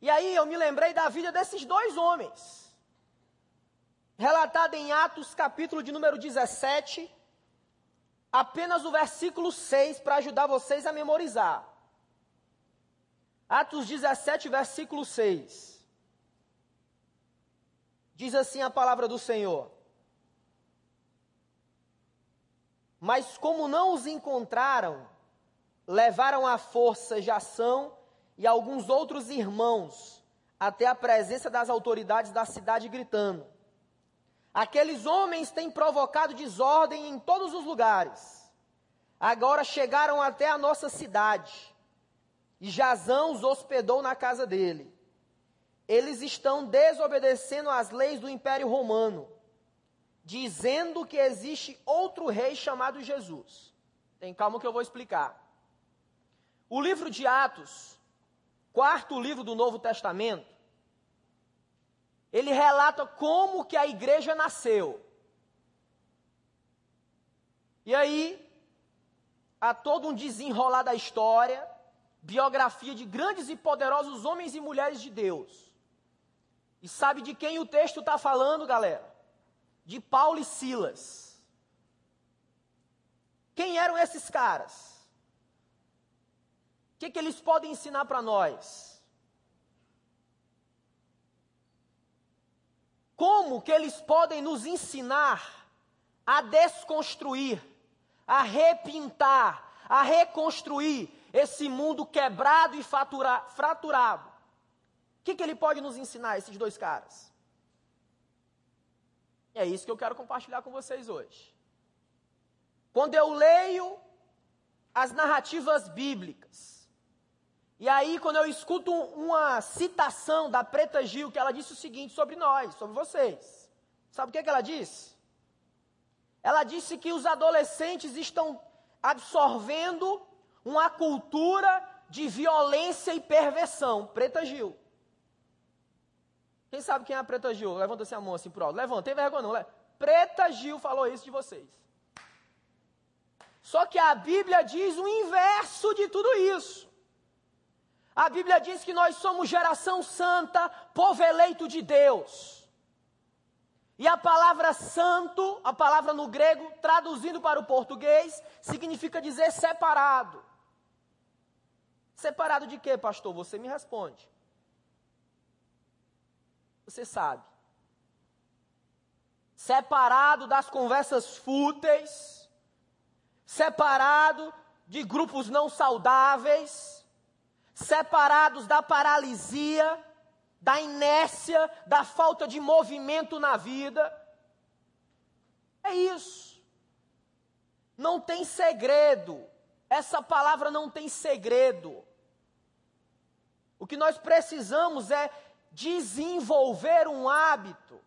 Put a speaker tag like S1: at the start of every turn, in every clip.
S1: E aí eu me lembrei da vida desses dois homens, relatado em Atos, capítulo de número 17, apenas o versículo 6 para ajudar vocês a memorizar. Atos 17, versículo 6. Diz assim a palavra do Senhor: Mas como não os encontraram, levaram à força Jação e alguns outros irmãos até a presença das autoridades da cidade, gritando: Aqueles homens têm provocado desordem em todos os lugares. Agora chegaram até a nossa cidade e Jazão os hospedou na casa dele. Eles estão desobedecendo às leis do Império Romano, dizendo que existe outro rei chamado Jesus. Tem calma que eu vou explicar. O livro de Atos, quarto livro do Novo Testamento, ele relata como que a igreja nasceu. E aí, há todo um desenrolar da história, biografia de grandes e poderosos homens e mulheres de Deus. E sabe de quem o texto está falando, galera? De Paulo e Silas. Quem eram esses caras? Que, que eles podem ensinar para nós? Como que eles podem nos ensinar a desconstruir, a repintar, a reconstruir esse mundo quebrado e fatura, fraturado. O que, que ele pode nos ensinar, esses dois caras? É isso que eu quero compartilhar com vocês hoje. Quando eu leio as narrativas bíblicas, e aí quando eu escuto uma citação da Preta Gil, que ela disse o seguinte sobre nós, sobre vocês. Sabe o que, que ela disse? Ela disse que os adolescentes estão absorvendo uma cultura de violência e perversão. Preta Gil. Quem sabe quem é a Preta Gil? Levanta assim a mão assim pro alto. Levanta, tem vergonha não. Preta Gil falou isso de vocês. Só que a Bíblia diz o inverso de tudo isso. A Bíblia diz que nós somos geração santa, povo eleito de Deus. E a palavra santo, a palavra no grego, traduzindo para o português, significa dizer separado. Separado de quê, pastor? Você me responde. Você sabe. Separado das conversas fúteis, separado de grupos não saudáveis, separados da paralisia, da inércia, da falta de movimento na vida. É isso. Não tem segredo. Essa palavra não tem segredo. O que nós precisamos é desenvolver um hábito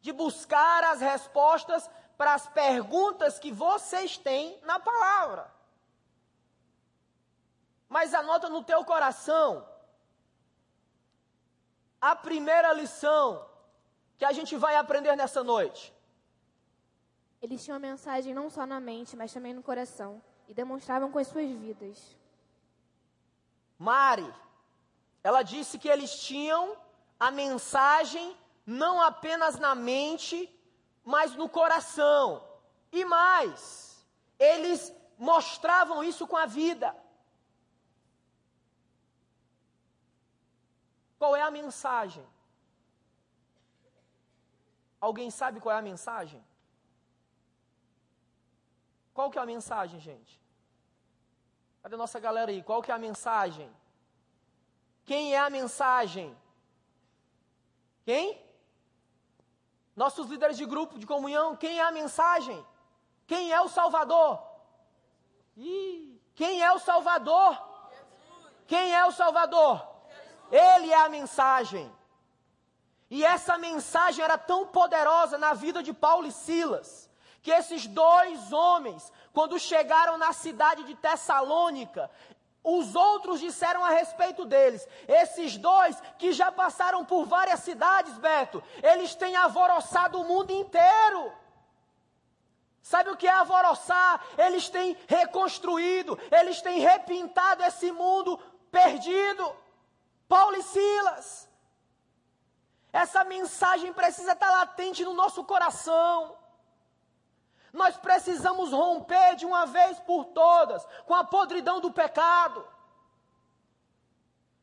S1: de buscar as respostas para as perguntas que vocês têm na palavra. Mas anota no teu coração a primeira lição que a gente vai aprender nessa noite.
S2: Eles tinham a mensagem não só na mente, mas também no coração e demonstravam com as suas vidas.
S1: Mari, ela disse que eles tinham a mensagem não apenas na mente, mas no coração. E mais, eles mostravam isso com a vida. Qual é a mensagem? Alguém sabe qual é a mensagem? Qual que é a mensagem, gente? Cadê a nossa galera aí? Qual que é a mensagem? Quem é a mensagem? Quem? Nossos líderes de grupo de comunhão, quem é a mensagem? Quem é o Salvador? Ih, quem é o Salvador? Quem é o Salvador? Ele é a mensagem. E essa mensagem era tão poderosa na vida de Paulo e Silas, que esses dois homens, quando chegaram na cidade de Tessalônica, os outros disseram a respeito deles. Esses dois que já passaram por várias cidades, Beto, eles têm alvoroçado o mundo inteiro. Sabe o que é alvoroçar? Eles têm reconstruído, eles têm repintado esse mundo perdido. Paulo e Silas. Essa mensagem precisa estar latente no nosso coração. Nós precisamos romper de uma vez por todas com a podridão do pecado.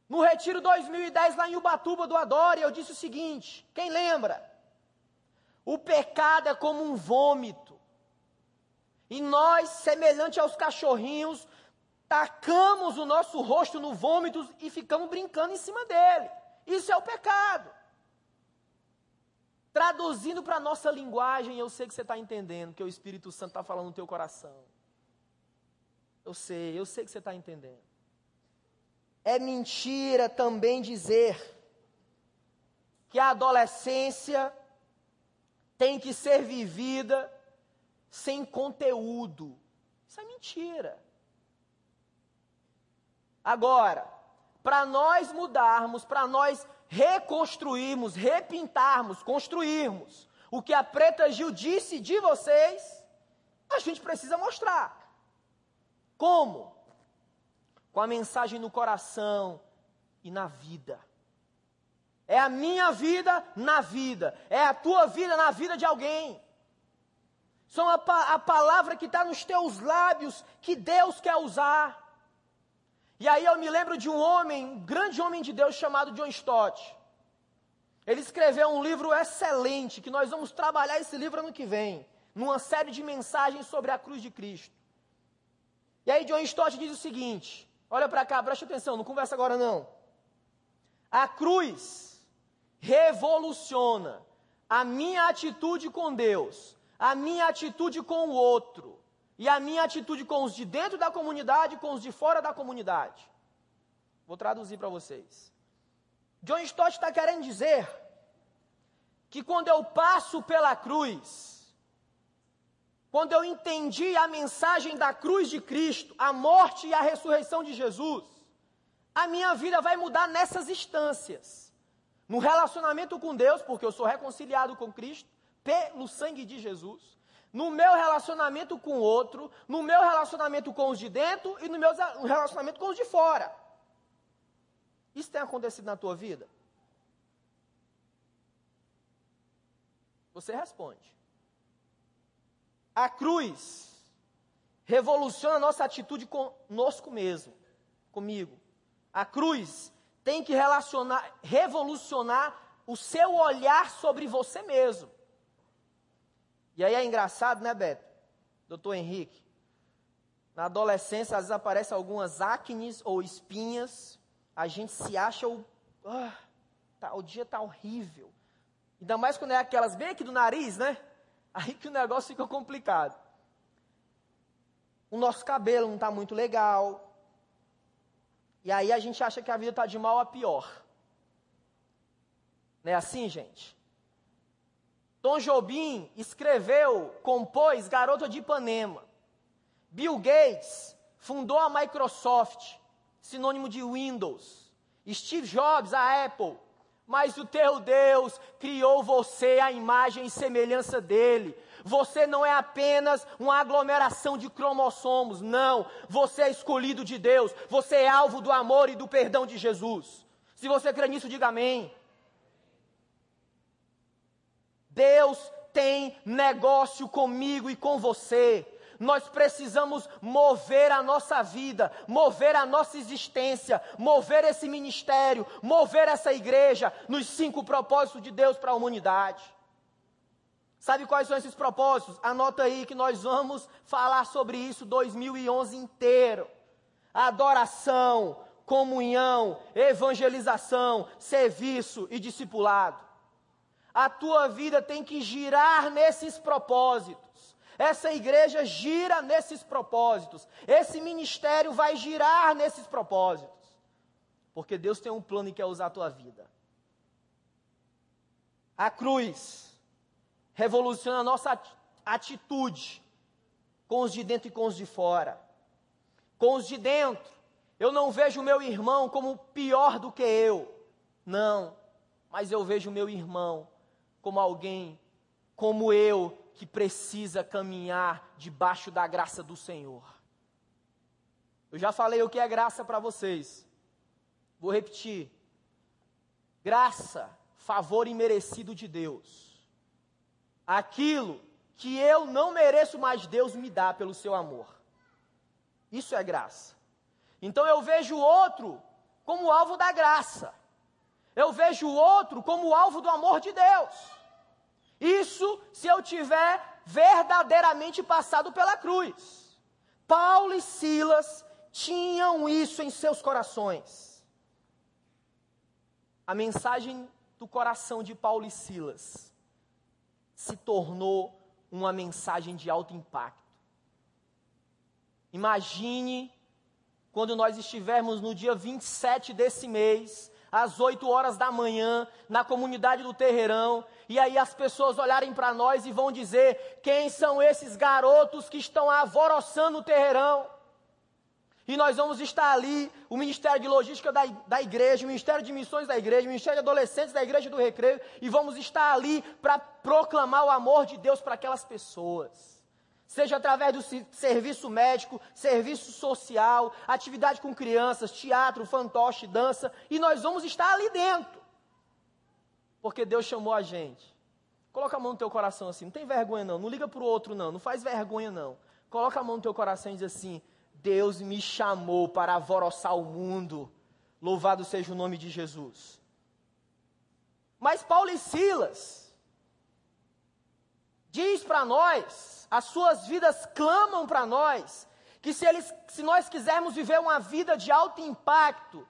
S1: No Retiro 2010, lá em Ubatuba do Adore, eu disse o seguinte: quem lembra? O pecado é como um vômito. E nós, semelhante aos cachorrinhos, tacamos o nosso rosto no vômito e ficamos brincando em cima dele. Isso é o pecado. Traduzindo para a nossa linguagem, eu sei que você está entendendo, que o Espírito Santo está falando no teu coração. Eu sei, eu sei que você está entendendo. É mentira também dizer que a adolescência tem que ser vivida sem conteúdo. Isso é mentira. Agora, para nós mudarmos, para nós reconstruirmos, repintarmos, construirmos o que a Preta Gil disse de vocês, a gente precisa mostrar. Como? Com a mensagem no coração e na vida. É a minha vida na vida, é a tua vida na vida de alguém. São a, a palavra que está nos teus lábios que Deus quer usar. E aí eu me lembro de um homem, um grande homem de Deus chamado John Stott. Ele escreveu um livro excelente, que nós vamos trabalhar esse livro ano que vem, numa série de mensagens sobre a cruz de Cristo. E aí John Stott diz o seguinte: olha para cá, preste atenção, não conversa agora não. A cruz revoluciona a minha atitude com Deus a minha atitude com o outro e a minha atitude com os de dentro da comunidade e com os de fora da comunidade. Vou traduzir para vocês. John Stott está querendo dizer que quando eu passo pela cruz, quando eu entendi a mensagem da cruz de Cristo, a morte e a ressurreição de Jesus, a minha vida vai mudar nessas instâncias. No relacionamento com Deus, porque eu sou reconciliado com Cristo, pelo sangue de Jesus, no meu relacionamento com o outro, no meu relacionamento com os de dentro e no meu relacionamento com os de fora. Isso tem acontecido na tua vida? Você responde. A cruz revoluciona a nossa atitude conosco mesmo, comigo. A cruz tem que relacionar, revolucionar o seu olhar sobre você mesmo. E aí é engraçado, né, Beto? Doutor Henrique. Na adolescência, às vezes aparecem algumas acnes ou espinhas. A gente se acha o. Ah, tá, o dia está horrível. Ainda mais quando é aquelas bem aqui do nariz, né? Aí que o negócio fica complicado. O nosso cabelo não está muito legal. E aí a gente acha que a vida está de mal a pior. Não é assim, gente? Tom Jobim escreveu, compôs Garota de Ipanema. Bill Gates fundou a Microsoft, sinônimo de Windows. Steve Jobs, a Apple. Mas o teu Deus criou você à imagem e semelhança dele. Você não é apenas uma aglomeração de cromossomos, não. Você é escolhido de Deus. Você é alvo do amor e do perdão de Jesus. Se você crê nisso, diga amém. Deus tem negócio comigo e com você. Nós precisamos mover a nossa vida, mover a nossa existência, mover esse ministério, mover essa igreja nos cinco propósitos de Deus para a humanidade. Sabe quais são esses propósitos? Anota aí que nós vamos falar sobre isso 2011 inteiro. Adoração, comunhão, evangelização, serviço e discipulado. A tua vida tem que girar nesses propósitos. Essa igreja gira nesses propósitos. Esse ministério vai girar nesses propósitos. Porque Deus tem um plano e quer usar a tua vida. A cruz revoluciona a nossa atitude com os de dentro e com os de fora. Com os de dentro, eu não vejo o meu irmão como pior do que eu. Não, mas eu vejo o meu irmão como alguém como eu que precisa caminhar debaixo da graça do Senhor. Eu já falei o que é graça para vocês. Vou repetir. Graça, favor imerecido de Deus. Aquilo que eu não mereço, mas Deus me dá pelo seu amor. Isso é graça. Então eu vejo o outro como alvo da graça. Eu vejo o outro como alvo do amor de Deus. Isso se eu tiver verdadeiramente passado pela cruz. Paulo e Silas tinham isso em seus corações. A mensagem do coração de Paulo e Silas se tornou uma mensagem de alto impacto. Imagine quando nós estivermos no dia 27 desse mês, às 8 horas da manhã, na comunidade do Terreirão, e aí as pessoas olharem para nós e vão dizer: quem são esses garotos que estão alvoroçando o Terreirão? E nós vamos estar ali, o Ministério de Logística da, da igreja, o Ministério de Missões da igreja, o Ministério de Adolescentes da Igreja do Recreio, e vamos estar ali para proclamar o amor de Deus para aquelas pessoas seja através do serviço médico, serviço social, atividade com crianças, teatro, fantoche, dança, e nós vamos estar ali dentro. Porque Deus chamou a gente. Coloca a mão no teu coração assim, não tem vergonha não, não liga para o outro não, não faz vergonha não. Coloca a mão no teu coração e diz assim: Deus me chamou para alvoroçar o mundo. Louvado seja o nome de Jesus. Mas Paulo e Silas diz para nós as suas vidas clamam para nós, que se, eles, se nós quisermos viver uma vida de alto impacto,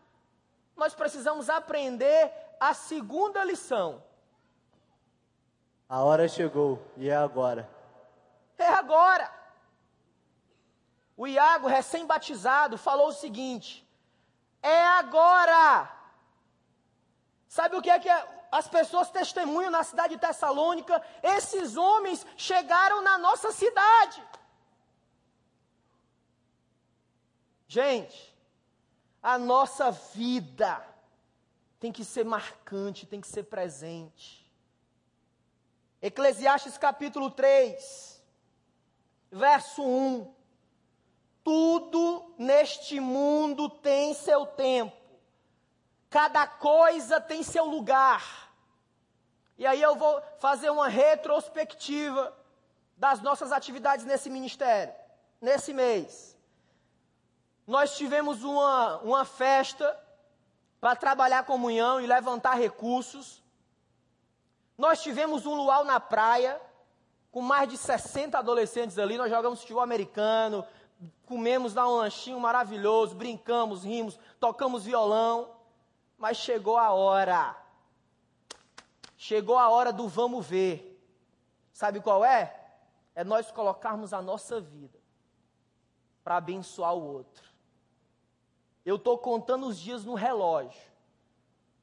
S1: nós precisamos aprender a segunda lição.
S3: A hora chegou e é agora.
S1: É agora. O Iago, recém-batizado, falou o seguinte: é agora. Sabe o que é que é? As pessoas testemunham na cidade de Tessalônica, esses homens chegaram na nossa cidade. Gente, a nossa vida tem que ser marcante, tem que ser presente. Eclesiastes capítulo 3, verso 1. Tudo neste mundo tem seu tempo Cada coisa tem seu lugar. E aí eu vou fazer uma retrospectiva das nossas atividades nesse ministério, nesse mês. Nós tivemos uma, uma festa para trabalhar comunhão e levantar recursos. Nós tivemos um luau na praia, com mais de 60 adolescentes ali. Nós jogamos futebol americano, comemos lá um lanchinho maravilhoso, brincamos, rimos, tocamos violão. Mas chegou a hora. Chegou a hora do vamos ver. Sabe qual é? É nós colocarmos a nossa vida para abençoar o outro. Eu estou contando os dias no relógio.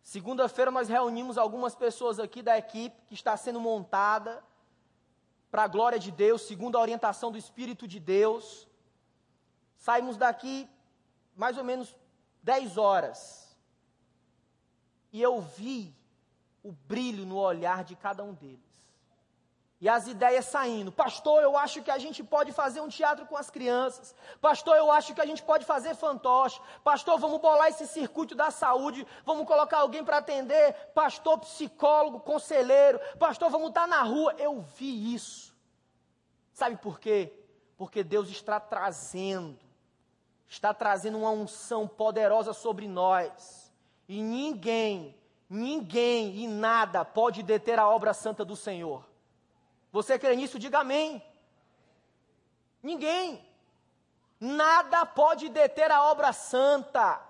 S1: Segunda-feira nós reunimos algumas pessoas aqui da equipe que está sendo montada para a glória de Deus, segundo a orientação do Espírito de Deus. Saímos daqui mais ou menos 10 horas. E eu vi o brilho no olhar de cada um deles. E as ideias saindo. Pastor, eu acho que a gente pode fazer um teatro com as crianças. Pastor, eu acho que a gente pode fazer fantoche. Pastor, vamos bolar esse circuito da saúde. Vamos colocar alguém para atender. Pastor, psicólogo, conselheiro. Pastor, vamos estar tá na rua. Eu vi isso. Sabe por quê? Porque Deus está trazendo, está trazendo uma unção poderosa sobre nós e ninguém, ninguém e nada pode deter a obra santa do Senhor. Você crê nisso? Diga amém. Ninguém. Nada pode deter a obra santa.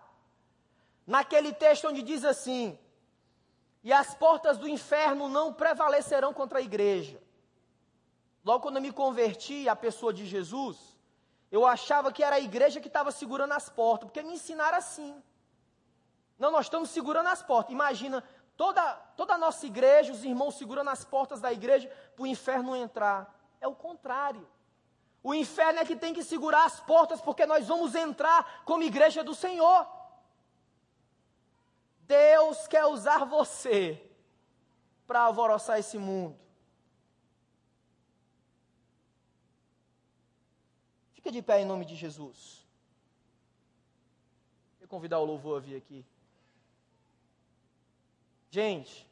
S1: Naquele texto onde diz assim: E as portas do inferno não prevalecerão contra a igreja. Logo quando eu me converti à pessoa de Jesus, eu achava que era a igreja que estava segurando as portas, porque me ensinaram assim. Não, nós estamos segurando as portas. Imagina toda, toda a nossa igreja, os irmãos segurando as portas da igreja para o inferno entrar. É o contrário. O inferno é que tem que segurar as portas, porque nós vamos entrar como igreja do Senhor. Deus quer usar você para alvoroçar esse mundo. Fica de pé em nome de Jesus. Vou convidar o louvor a vir aqui. Gente,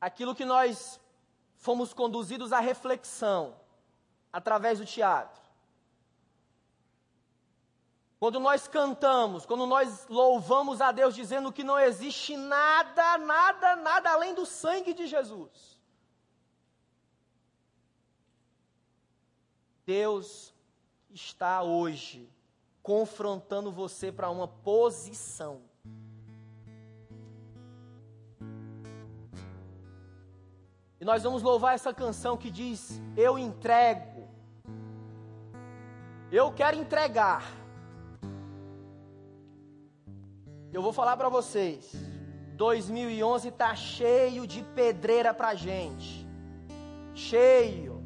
S1: aquilo que nós fomos conduzidos à reflexão através do teatro. Quando nós cantamos, quando nós louvamos a Deus dizendo que não existe nada, nada, nada além do sangue de Jesus. Deus está hoje confrontando você para uma posição. E nós vamos louvar essa canção que diz: Eu entrego. Eu quero entregar. Eu vou falar para vocês. 2011 está cheio de pedreira para gente. Cheio.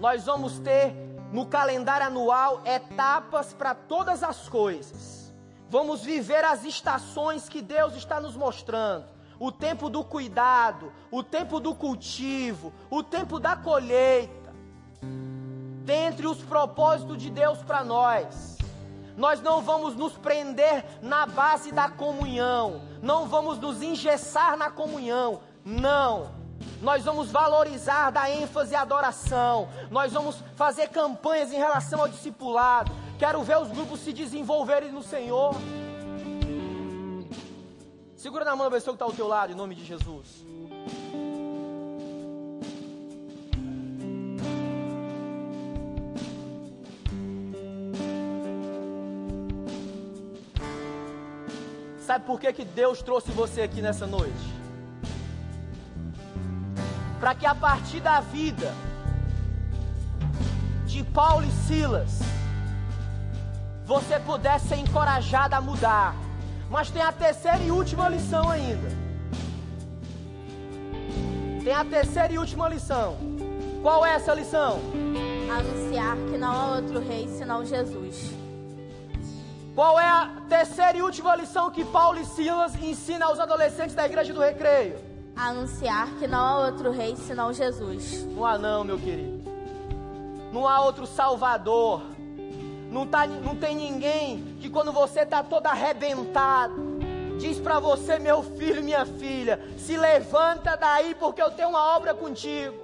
S1: Nós vamos ter no calendário anual etapas para todas as coisas. Vamos viver as estações que Deus está nos mostrando. O tempo do cuidado, o tempo do cultivo, o tempo da colheita. Dentre os propósitos de Deus para nós. Nós não vamos nos prender na base da comunhão, não vamos nos engessar na comunhão, não nós vamos valorizar, dar ênfase à adoração, nós vamos fazer campanhas em relação ao discipulado. Quero ver os grupos se desenvolverem no Senhor. Segura na mão da pessoa que está ao teu lado, em nome de Jesus. Sabe por que, que Deus trouxe você aqui nessa noite? Para que a partir da vida de Paulo e Silas você pudesse ser encorajado a mudar. Mas tem a terceira e última lição ainda. Tem a terceira e última lição. Qual é essa lição?
S4: Anunciar que não há outro rei senão Jesus.
S1: Qual é a terceira e última lição que Paulo e Silas ensinam aos adolescentes da igreja do recreio?
S4: Anunciar que não há outro rei senão Jesus.
S1: Não há não, meu querido. Não há outro salvador. Não, tá, não tem ninguém que quando você está todo arrebentado, diz para você, meu filho, minha filha, se levanta daí porque eu tenho uma obra contigo.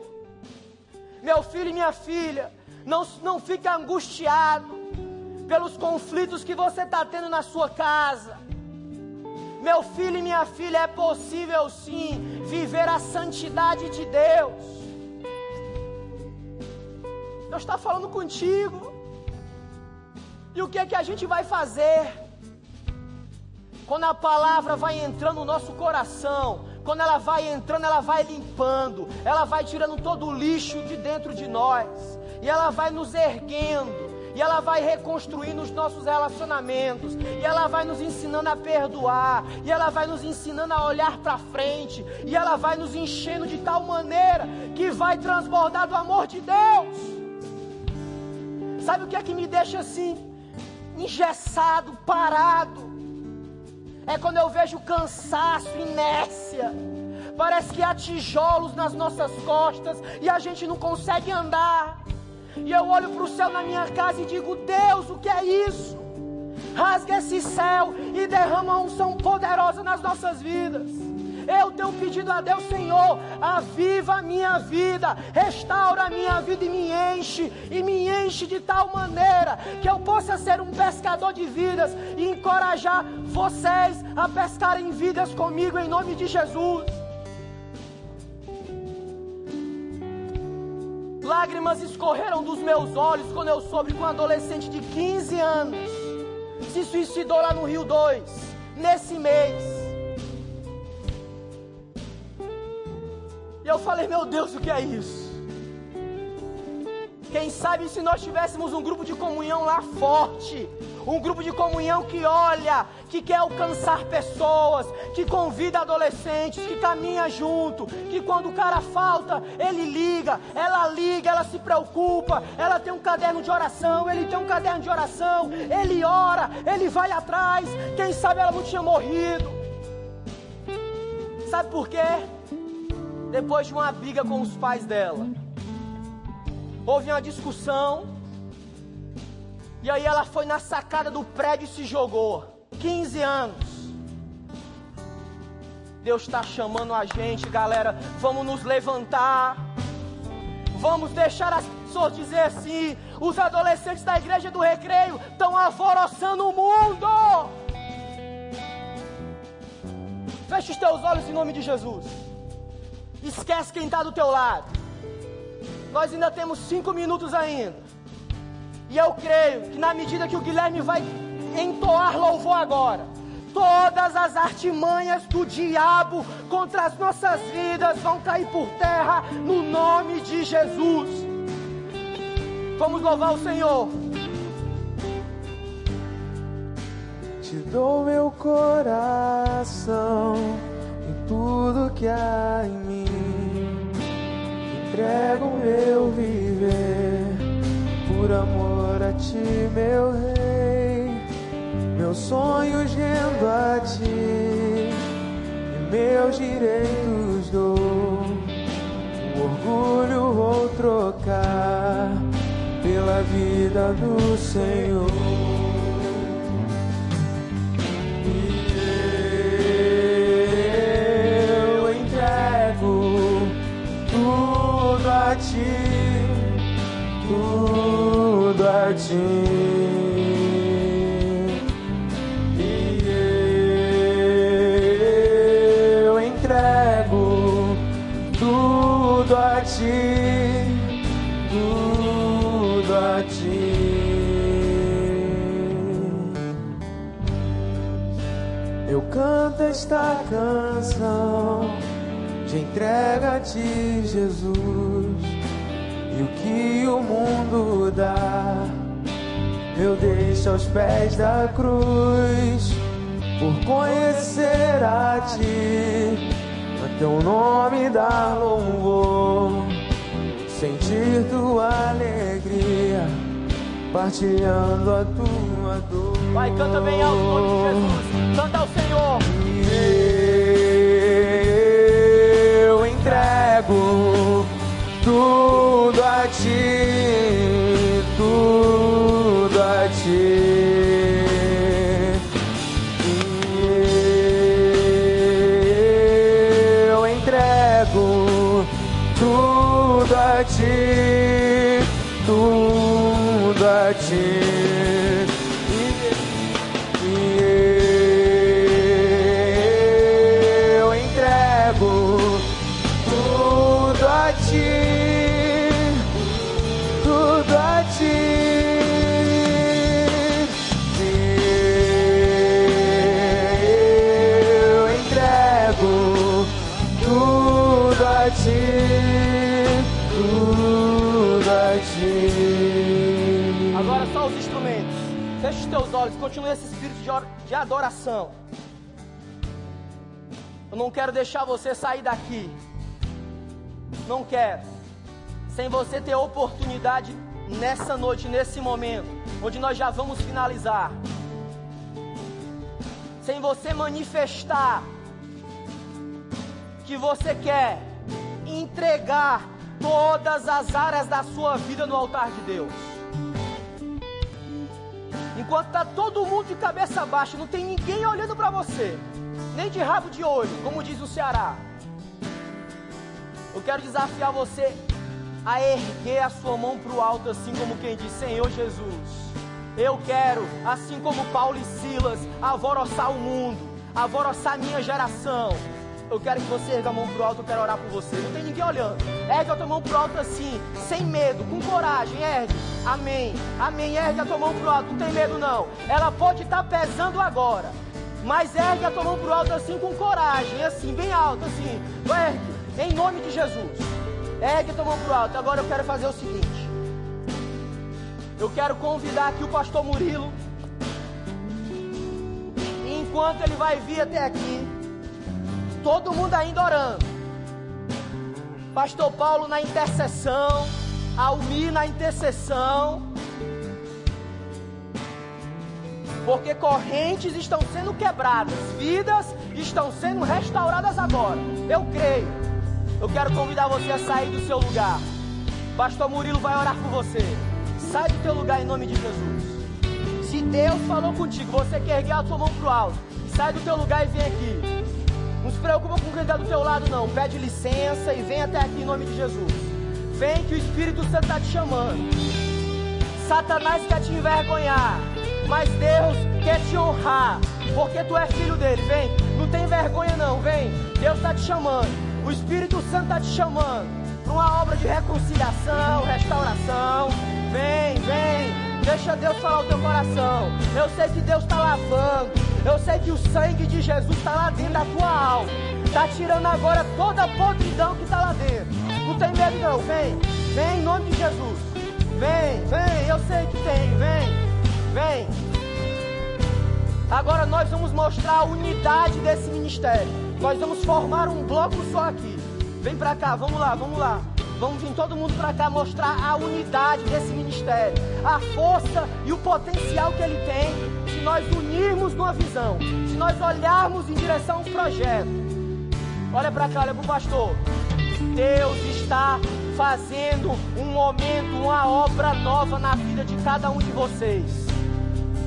S1: Meu filho e minha filha, não, não fique angustiado pelos conflitos que você está tendo na sua casa. Meu filho e minha filha, é possível sim viver a santidade de Deus. Deus está falando contigo. E o que é que a gente vai fazer? Quando a palavra vai entrando no nosso coração, quando ela vai entrando, ela vai limpando, ela vai tirando todo o lixo de dentro de nós, e ela vai nos erguendo, e ela vai reconstruindo os nossos relacionamentos, e ela vai nos ensinando a perdoar, e ela vai nos ensinando a olhar para frente, e ela vai nos enchendo de tal maneira que vai transbordar do amor de Deus. Sabe o que é que me deixa assim, engessado, parado? É quando eu vejo cansaço, inércia. Parece que há tijolos nas nossas costas e a gente não consegue andar. E eu olho para o céu na minha casa e digo: Deus, o que é isso? Rasga esse céu e derrama uma unção poderosa nas nossas vidas. Eu tenho pedido a Deus, Senhor, aviva a minha vida, restaura a minha vida e me enche, e me enche de tal maneira que eu possa ser um pescador de vidas e encorajar vocês a pescarem vidas comigo em nome de Jesus. Lágrimas escorreram dos meus olhos quando eu soube que um adolescente de 15 anos se suicidou lá no Rio 2, nesse mês. E eu falei, meu Deus, o que é isso? Quem sabe se nós tivéssemos um grupo de comunhão lá forte, um grupo de comunhão que olha, que quer alcançar pessoas, que convida adolescentes, que caminha junto, que quando o cara falta, ele liga, ela liga, ela se preocupa, ela tem um caderno de oração, ele tem um caderno de oração, ele ora, ele vai atrás, quem sabe ela não tinha morrido. Sabe por quê? Depois de uma briga com os pais dela, houve uma discussão, e aí ela foi na sacada do prédio e se jogou. 15 anos. Deus está chamando a gente, galera. Vamos nos levantar. Vamos deixar as pessoas dizer assim: os adolescentes da igreja do recreio estão alvoroçando o mundo. Feche os teus olhos em nome de Jesus. Esquece quem está do teu lado. Nós ainda temos cinco minutos ainda. E eu creio que na medida que o Guilherme vai entoar louvor agora, todas as artimanhas do diabo contra as nossas vidas vão cair por terra no nome de Jesus. Vamos louvar o Senhor.
S3: Te dou meu coração e tudo que há em mim. Entrego o meu viver por amor a ti, meu rei. Meus sonhos rendo a ti e meus direitos dou. O orgulho vou trocar pela vida do Senhor. Esta canção de entrega a ti, Jesus. E o que o mundo dá, eu deixo aos pés da cruz. Por conhecer a ti, a teu nome dar louvor. Sentir tua alegria, partilhando a tua dor.
S1: Vai, canta bem alto em nome de Jesus. Canta ao Senhor.
S3: Eu entrego tudo a ti, tudo a ti, tudo a ti.
S1: Olhos, continue esse espírito de or- de adoração. Eu não quero deixar você sair daqui. Não quero. Sem você ter oportunidade nessa noite, nesse momento, onde nós já vamos finalizar. Sem você manifestar que você quer entregar todas as áreas da sua vida no altar de Deus. Enquanto tá todo mundo de cabeça baixa, não tem ninguém olhando para você, nem de rabo de olho, como diz o Ceará. Eu quero desafiar você a erguer a sua mão para o alto, assim como quem diz: Senhor Jesus, eu quero, assim como Paulo e Silas, alvoroçar o mundo, alvoroçar a minha geração. Eu quero que você erga a mão pro alto, eu quero orar por você. Não tem ninguém olhando. Ergue a tua mão pro alto assim, sem medo, com coragem, ergue. Amém. Amém. Ergue a tua mão pro alto, não tem medo não. Ela pode estar pesando agora. Mas ergue a tua mão pro alto assim com coragem, assim, bem alto, assim. Ergue, em nome de Jesus. Ergue a tua mão pro alto. Agora eu quero fazer o seguinte. Eu quero convidar aqui o pastor Murilo. Enquanto ele vai vir até aqui, todo mundo ainda orando. Pastor Paulo na intercessão, Almir na intercessão. Porque correntes estão sendo quebradas, vidas estão sendo restauradas agora. Eu creio. Eu quero convidar você a sair do seu lugar. Pastor Murilo vai orar por você. Sai do teu lugar em nome de Jesus. Se Deus falou contigo, você quer erguer a tua mão pro alto, sai do teu lugar e vem aqui. Preocupa com quem está do teu lado, não. Pede licença e vem até aqui em nome de Jesus. Vem que o Espírito Santo está te chamando. Satanás quer te envergonhar, mas Deus quer te honrar, porque tu é filho dele. Vem, não tem vergonha não, vem. Deus está te chamando. O Espírito Santo está te chamando para uma obra de reconciliação, restauração. Vem, vem. Deixa Deus falar o teu coração. Eu sei que Deus está lavando. Eu sei que o sangue de Jesus está lá dentro da tua alma. Está tirando agora toda a podridão que está lá dentro. Não tem medo não, vem. Vem em nome de Jesus. Vem, vem, eu sei que tem, vem, vem. Agora nós vamos mostrar a unidade desse ministério. Nós vamos formar um bloco só aqui. Vem pra cá, vamos lá, vamos lá. Vamos vir todo mundo para cá mostrar a unidade desse ministério, a força e o potencial que ele tem se nós unirmos numa visão, se nós olharmos em direção a um projeto. Olha para cá, olha para o pastor. Deus está fazendo um momento, uma obra nova na vida de cada um de vocês.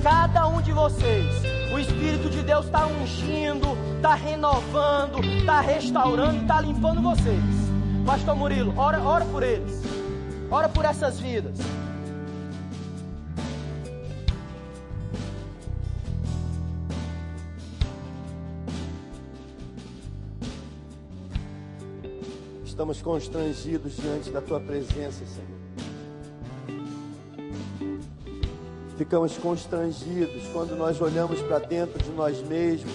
S1: Cada um de vocês. O Espírito de Deus está ungindo, está renovando, está restaurando, está limpando vocês. Pastor Murilo, ora, ora por eles. Ora por essas vidas.
S5: Estamos constrangidos diante da tua presença, Senhor. Ficamos constrangidos quando nós olhamos para dentro de nós mesmos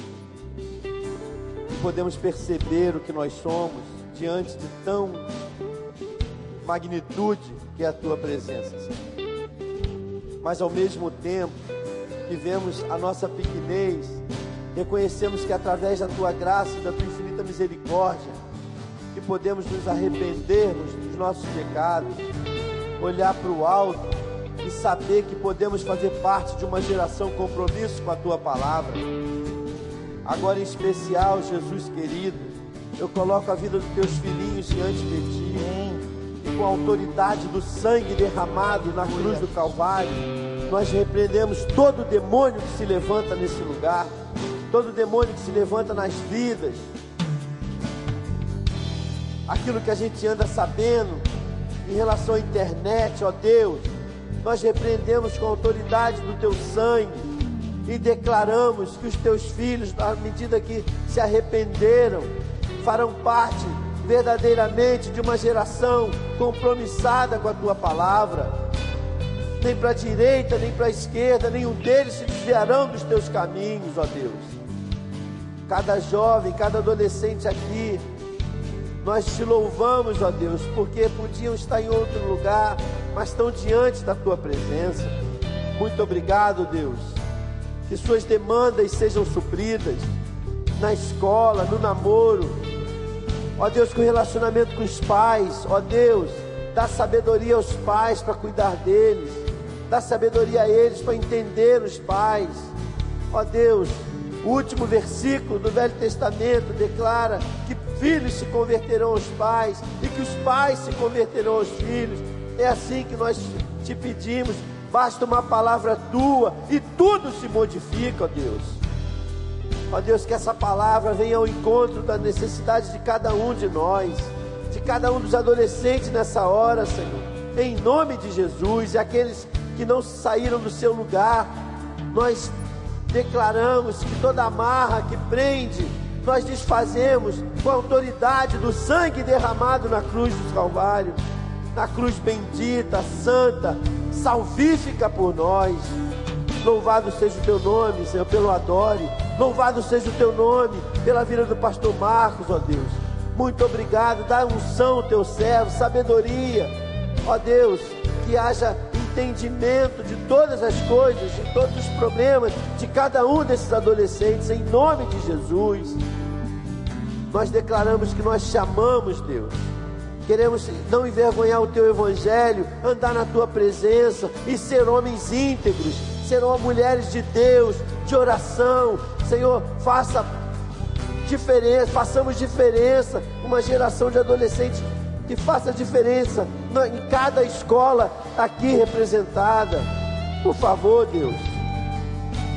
S5: e podemos perceber o que nós somos diante de tão magnitude que é a tua presença, Senhor. Mas ao mesmo tempo que vemos a nossa pequenez, reconhecemos que através da tua graça e da tua infinita misericórdia, podemos nos arrependermos dos nossos pecados, olhar para o alto e saber que podemos fazer parte de uma geração compromisso com a tua palavra. Agora em especial, Jesus querido, eu coloco a vida dos teus filhinhos diante de ti. E com a autoridade do sangue derramado na cruz do Calvário, nós repreendemos todo demônio que se levanta nesse lugar, todo demônio que se levanta nas vidas. Aquilo que a gente anda sabendo em relação à internet, ó Deus, nós repreendemos com a autoridade do teu sangue e declaramos que os teus filhos, à medida que se arrependeram, farão parte verdadeiramente de uma geração compromissada com a tua palavra. Nem para a direita, nem para a esquerda, nenhum deles se desviarão dos teus caminhos, ó Deus. Cada jovem, cada adolescente aqui, nós te louvamos, ó Deus, porque podiam estar em outro lugar, mas estão diante da tua presença. Muito obrigado, Deus. Que suas demandas sejam supridas na escola, no namoro, Ó Deus, com relacionamento com os pais, ó Deus, dá sabedoria aos pais para cuidar deles, dá sabedoria a eles para entender os pais. Ó Deus, o último versículo do Velho Testamento declara que filhos se converterão aos pais e que os pais se converterão aos filhos. É assim que nós te pedimos. Basta uma palavra tua e tudo se modifica, ó Deus. Ó Deus, que essa palavra venha ao encontro das necessidades de cada um de nós, de cada um dos adolescentes nessa hora, Senhor. Em nome de Jesus, e aqueles que não saíram do seu lugar, nós declaramos que toda amarra que prende, nós desfazemos com a autoridade do sangue derramado na cruz do Calvário, na cruz bendita, santa, salvífica por nós. Louvado seja o teu nome, Senhor, pelo adore. Louvado seja o teu nome pela vida do pastor Marcos, ó Deus. Muito obrigado. Dá unção ao teu servo, sabedoria. Ó Deus, que haja entendimento de todas as coisas, de todos os problemas de cada um desses adolescentes, em nome de Jesus. Nós declaramos que nós chamamos, Deus. Queremos não envergonhar o teu evangelho, andar na tua presença e ser homens íntegros, ser mulheres de Deus, de oração, Senhor, faça diferença, façamos diferença, uma geração de adolescentes que faça diferença em cada escola aqui representada. Por favor, Deus,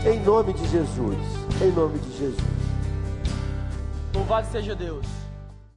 S5: Em nome de Jesus. Em nome de Jesus.
S1: Louvado seja Deus.